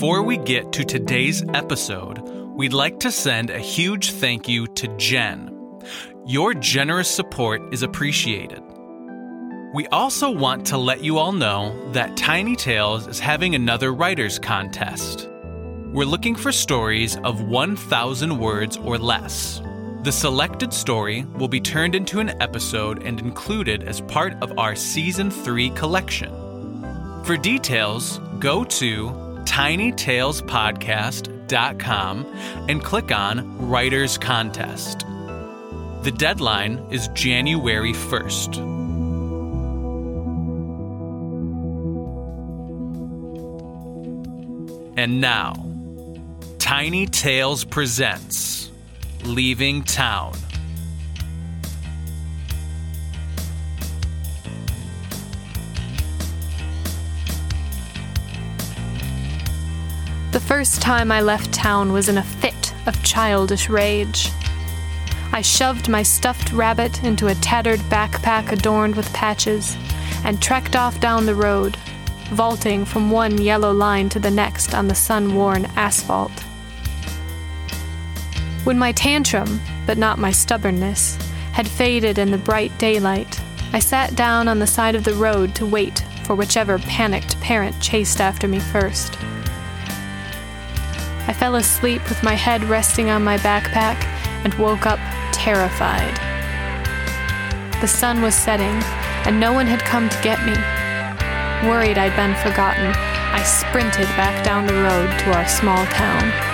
Before we get to today's episode, we'd like to send a huge thank you to Jen. Your generous support is appreciated. We also want to let you all know that Tiny Tales is having another writers contest. We're looking for stories of 1,000 words or less. The selected story will be turned into an episode and included as part of our Season 3 collection. For details, go to tinytalespodcast.com and click on Writers Contest. The deadline is January 1st. And now, Tiny Tales presents Leaving Town. The first time I left town was in a fit of childish rage. I shoved my stuffed rabbit into a tattered backpack adorned with patches and trekked off down the road, vaulting from one yellow line to the next on the sun worn asphalt. When my tantrum, but not my stubbornness, had faded in the bright daylight, I sat down on the side of the road to wait for whichever panicked parent chased after me first. I fell asleep with my head resting on my backpack and woke up terrified. The sun was setting, and no one had come to get me. Worried I'd been forgotten, I sprinted back down the road to our small town.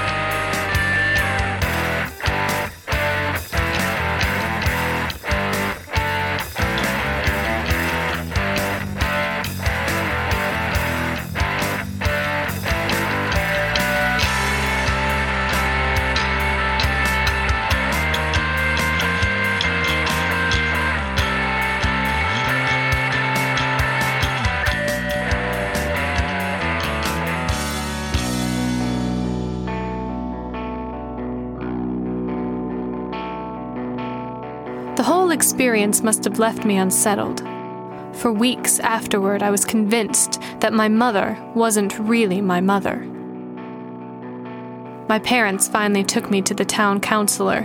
Whole experience must have left me unsettled. For weeks afterward, I was convinced that my mother wasn't really my mother. My parents finally took me to the town councilor,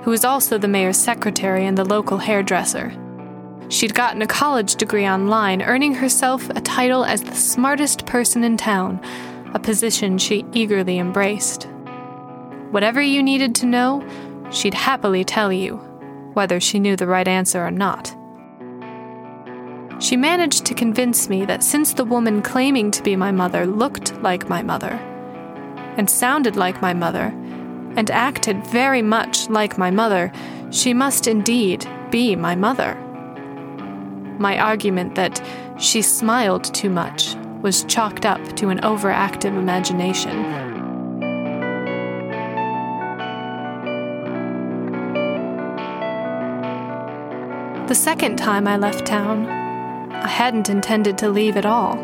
who was also the mayor's secretary and the local hairdresser. She'd gotten a college degree online, earning herself a title as the smartest person in town, a position she eagerly embraced. Whatever you needed to know, she'd happily tell you whether she knew the right answer or not. She managed to convince me that since the woman claiming to be my mother looked like my mother, and sounded like my mother, and acted very much like my mother, she must indeed be my mother. My argument that she smiled too much was chalked up to an overactive imagination. The second time I left town, I hadn't intended to leave at all.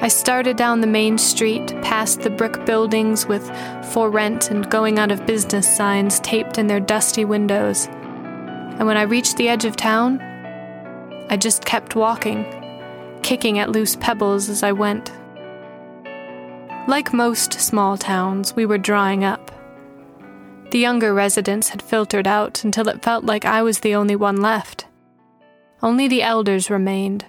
I started down the main street, past the brick buildings with for rent and going out of business signs taped in their dusty windows. And when I reached the edge of town, I just kept walking, kicking at loose pebbles as I went. Like most small towns, we were drying up. The younger residents had filtered out until it felt like I was the only one left. Only the elders remained,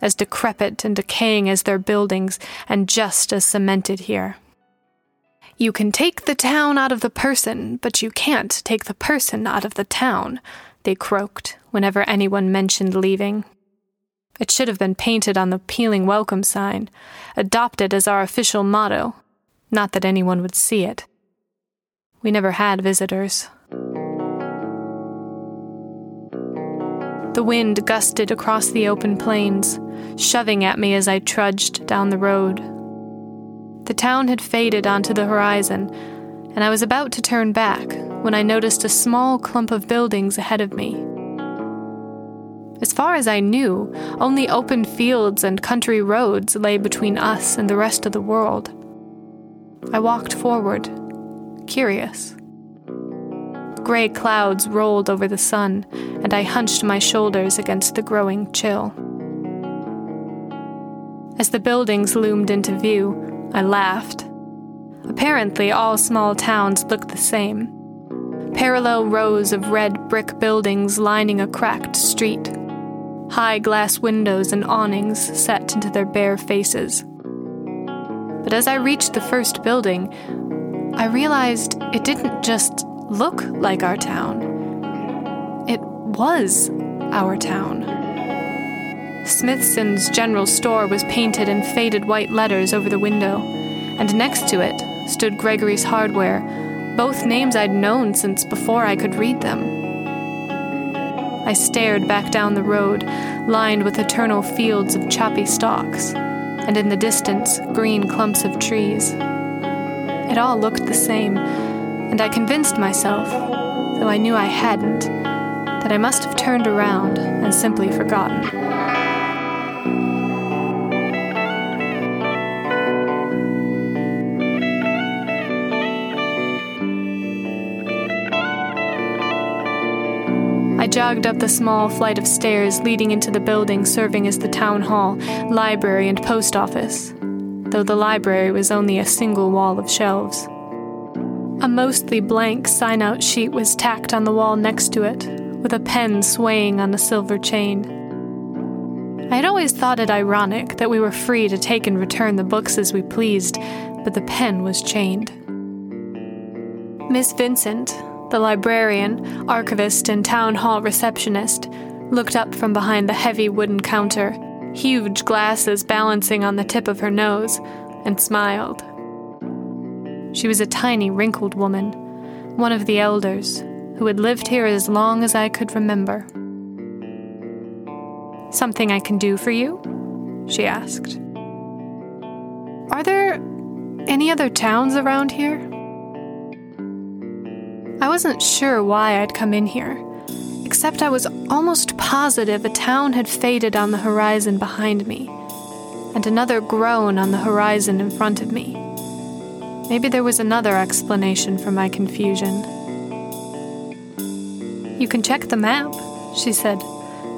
as decrepit and decaying as their buildings, and just as cemented here. You can take the town out of the person, but you can't take the person out of the town, they croaked whenever anyone mentioned leaving. It should have been painted on the peeling welcome sign, adopted as our official motto, not that anyone would see it. We never had visitors. The wind gusted across the open plains, shoving at me as I trudged down the road. The town had faded onto the horizon, and I was about to turn back when I noticed a small clump of buildings ahead of me. As far as I knew, only open fields and country roads lay between us and the rest of the world. I walked forward, curious. Gray clouds rolled over the sun, and I hunched my shoulders against the growing chill. As the buildings loomed into view, I laughed. Apparently, all small towns look the same parallel rows of red brick buildings lining a cracked street, high glass windows and awnings set into their bare faces. But as I reached the first building, I realized it didn't just look like our town, it was our town. Smithson's general store was painted in faded white letters over the window, and next to it stood Gregory's Hardware, both names I'd known since before I could read them. I stared back down the road, lined with eternal fields of choppy stalks, and in the distance, green clumps of trees. It all looked the same, and I convinced myself, though I knew I hadn't, that I must have turned around and simply forgotten. I jogged up the small flight of stairs leading into the building serving as the town hall, library, and post office, though the library was only a single wall of shelves. A mostly blank sign out sheet was tacked on the wall next to it, with a pen swaying on a silver chain. I had always thought it ironic that we were free to take and return the books as we pleased, but the pen was chained. Miss Vincent, the librarian, archivist, and town hall receptionist, looked up from behind the heavy wooden counter, huge glasses balancing on the tip of her nose, and smiled. She was a tiny, wrinkled woman, one of the elders, who had lived here as long as I could remember. Something I can do for you? she asked. Are there any other towns around here? I wasn't sure why I'd come in here, except I was almost positive a town had faded on the horizon behind me, and another grown on the horizon in front of me. Maybe there was another explanation for my confusion. You can check the map, she said,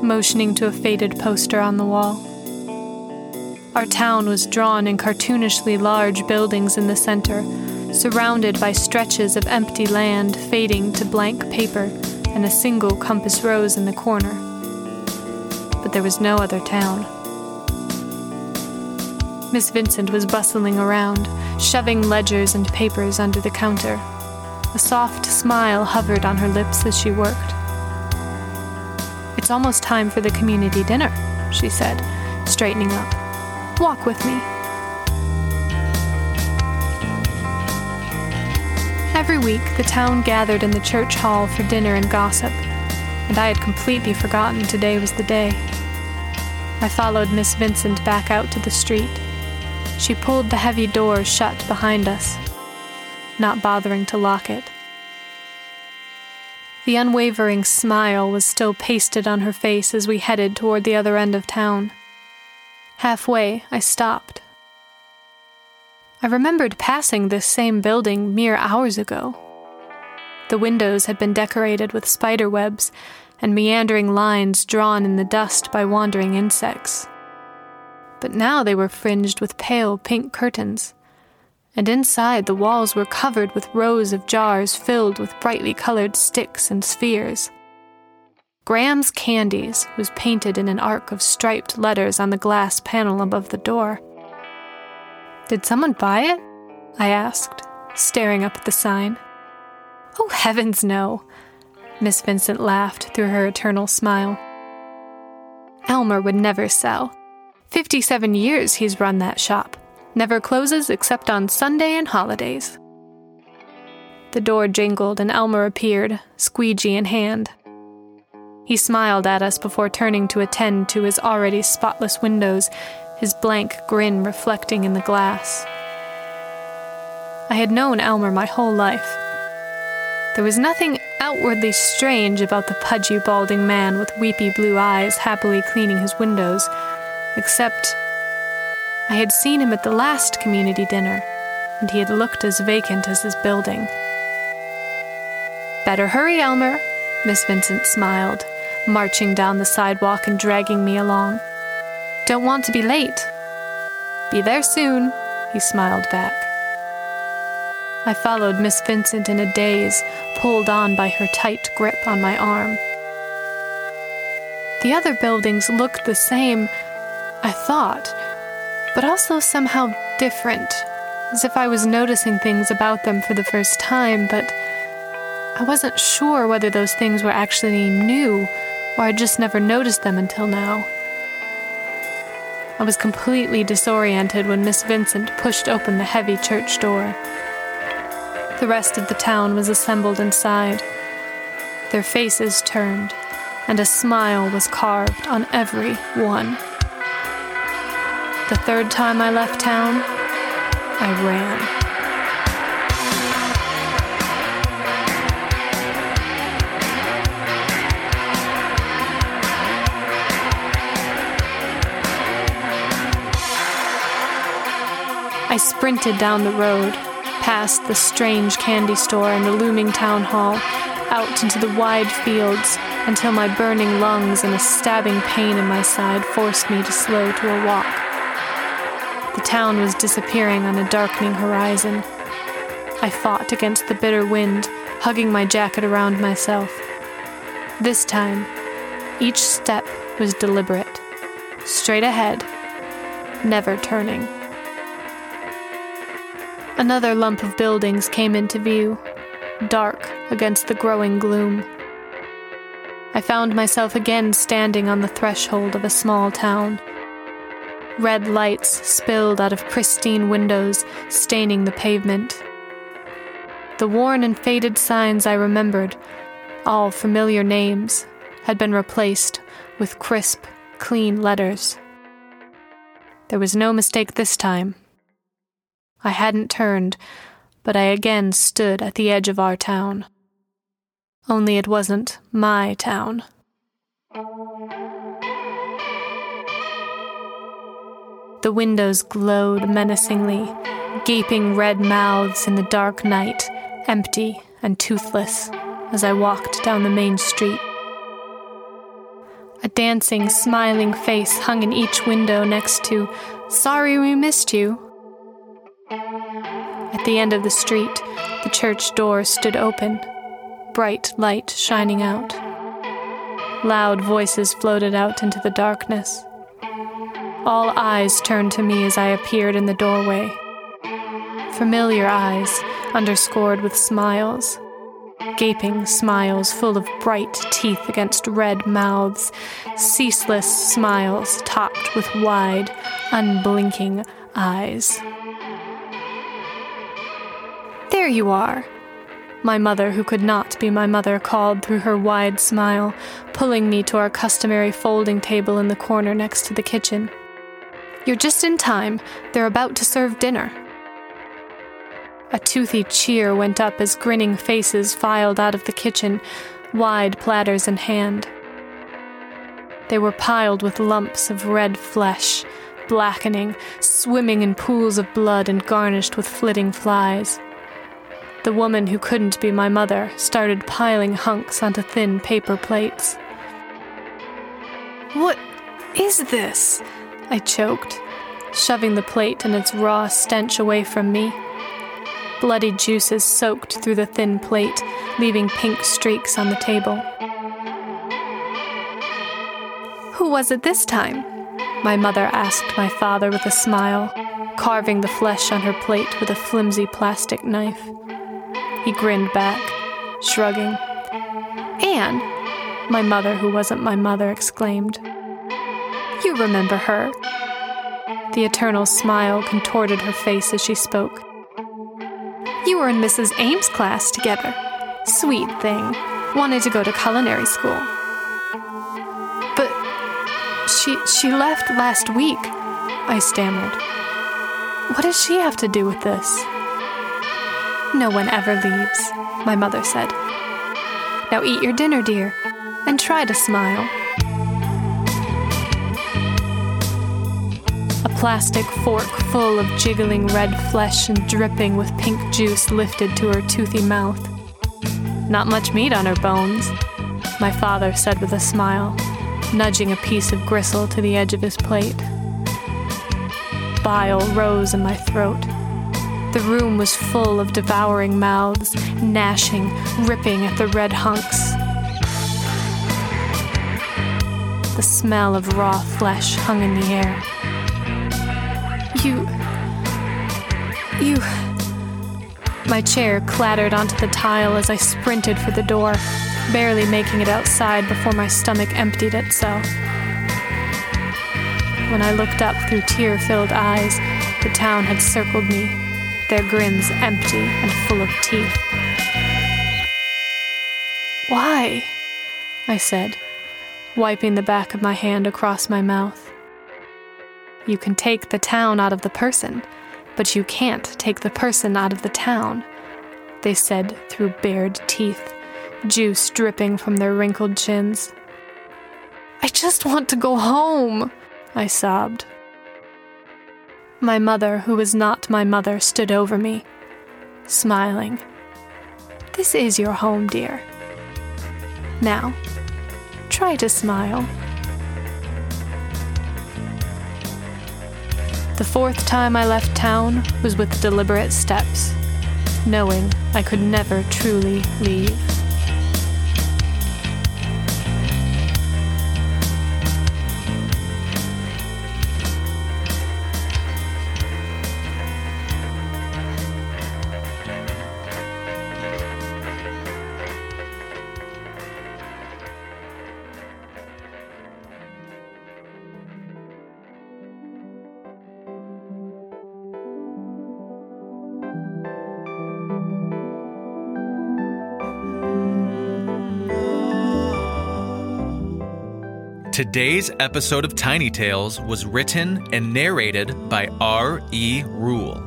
motioning to a faded poster on the wall. Our town was drawn in cartoonishly large buildings in the center surrounded by stretches of empty land fading to blank paper and a single compass rose in the corner. But there was no other town. Miss Vincent was bustling around, shoving ledgers and papers under the counter. A soft smile hovered on her lips as she worked. It's almost time for the community dinner, she said, straightening up. Walk with me. Every week, the town gathered in the church hall for dinner and gossip, and I had completely forgotten today was the day. I followed Miss Vincent back out to the street. She pulled the heavy door shut behind us, not bothering to lock it. The unwavering smile was still pasted on her face as we headed toward the other end of town. Halfway, I stopped I remembered passing this same building mere hours ago. The windows had been decorated with spider webs and meandering lines drawn in the dust by wandering insects. But now they were fringed with pale pink curtains, and inside the walls were covered with rows of jars filled with brightly colored sticks and spheres. Graham's Candies was painted in an arc of striped letters on the glass panel above the door. Did someone buy it? I asked, staring up at the sign. Oh, heavens, no. Miss Vincent laughed through her eternal smile. Elmer would never sell. Fifty seven years he's run that shop. Never closes except on Sunday and holidays. The door jingled and Elmer appeared, squeegee in hand. He smiled at us before turning to attend to his already spotless windows his blank grin reflecting in the glass. I had known Elmer my whole life. There was nothing outwardly strange about the pudgy, balding man with weepy blue eyes happily cleaning his windows, except I had seen him at the last community dinner, and he had looked as vacant as his building. Better hurry, Elmer, Miss Vincent smiled, marching down the sidewalk and dragging me along. Don't want to be late. Be there soon. he smiled back. I followed Miss Vincent in a daze, pulled on by her tight grip on my arm. The other buildings looked the same, I thought, but also somehow different, as if I was noticing things about them for the first time, but I wasn't sure whether those things were actually new or I'd just never noticed them until now. I was completely disoriented when Miss Vincent pushed open the heavy church door. The rest of the town was assembled inside. Their faces turned, and a smile was carved on every one. The third time I left town, I ran. I sprinted down the road, past the strange candy store and the looming town hall, out into the wide fields until my burning lungs and a stabbing pain in my side forced me to slow to a walk. The town was disappearing on a darkening horizon. I fought against the bitter wind, hugging my jacket around myself. This time, each step was deliberate, straight ahead, never turning. Another lump of buildings came into view, dark against the growing gloom. I found myself again standing on the threshold of a small town. Red lights spilled out of pristine windows, staining the pavement. The worn and faded signs I remembered, all familiar names, had been replaced with crisp, clean letters. There was no mistake this time. I hadn't turned, but I again stood at the edge of our town. Only it wasn't my town. The windows glowed menacingly, gaping red mouths in the dark night, empty and toothless, as I walked down the main street. A dancing, smiling face hung in each window next to, Sorry we missed you, at the end of the street, the church door stood open, bright light shining out. Loud voices floated out into the darkness. All eyes turned to me as I appeared in the doorway. Familiar eyes, underscored with smiles. Gaping smiles full of bright teeth against red mouths. Ceaseless smiles topped with wide, unblinking eyes. You are. My mother, who could not be my mother, called through her wide smile, pulling me to our customary folding table in the corner next to the kitchen. You're just in time. They're about to serve dinner. A toothy cheer went up as grinning faces filed out of the kitchen, wide platters in hand. They were piled with lumps of red flesh, blackening, swimming in pools of blood, and garnished with flitting flies. The woman who couldn't be my mother started piling hunks onto thin paper plates. What is this? I choked, shoving the plate and its raw stench away from me. Bloody juices soaked through the thin plate, leaving pink streaks on the table. Who was it this time? My mother asked my father with a smile, carving the flesh on her plate with a flimsy plastic knife. He grinned back, shrugging. Anne, my mother, who wasn't my mother, exclaimed. You remember her. The eternal smile contorted her face as she spoke. You were in Mrs. Ames' class together. Sweet thing. Wanted to go to culinary school. But she she left last week, I stammered. What does she have to do with this? No one ever leaves, my mother said. Now eat your dinner, dear, and try to smile. A plastic fork full of jiggling red flesh and dripping with pink juice lifted to her toothy mouth. Not much meat on her bones, my father said with a smile, nudging a piece of gristle to the edge of his plate. bile rose in my throat. The room was full of devouring mouths, gnashing, ripping at the red hunks. The smell of raw flesh hung in the air. You. You. My chair clattered onto the tile as I sprinted for the door, barely making it outside before my stomach emptied itself. When I looked up through tear filled eyes, the town had circled me, their grins empty and full of teeth. Why? I said, wiping the back of my hand across my mouth. You can take the town out of the person, but you can't take the person out of the town, they said through bared teeth, juice dripping from their wrinkled chins. I just want to go home, I sobbed. My mother, who was not my mother, stood over me, smiling. This is your home, dear. Now, try to smile. The fourth time I left town was with deliberate steps, knowing I could never truly leave. Today's episode of Tiny Tales was written and narrated by R. E. Rule.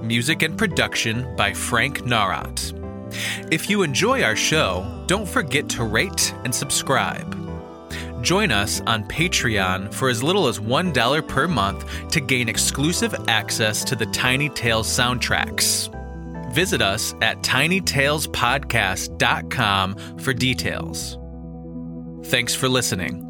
Music and production by Frank Narat. If you enjoy our show, don't forget to rate and subscribe. Join us on Patreon for as little as $1 per month to gain exclusive access to the Tiny Tales soundtracks. Visit us at tinytalespodcast.com for details. Thanks for listening.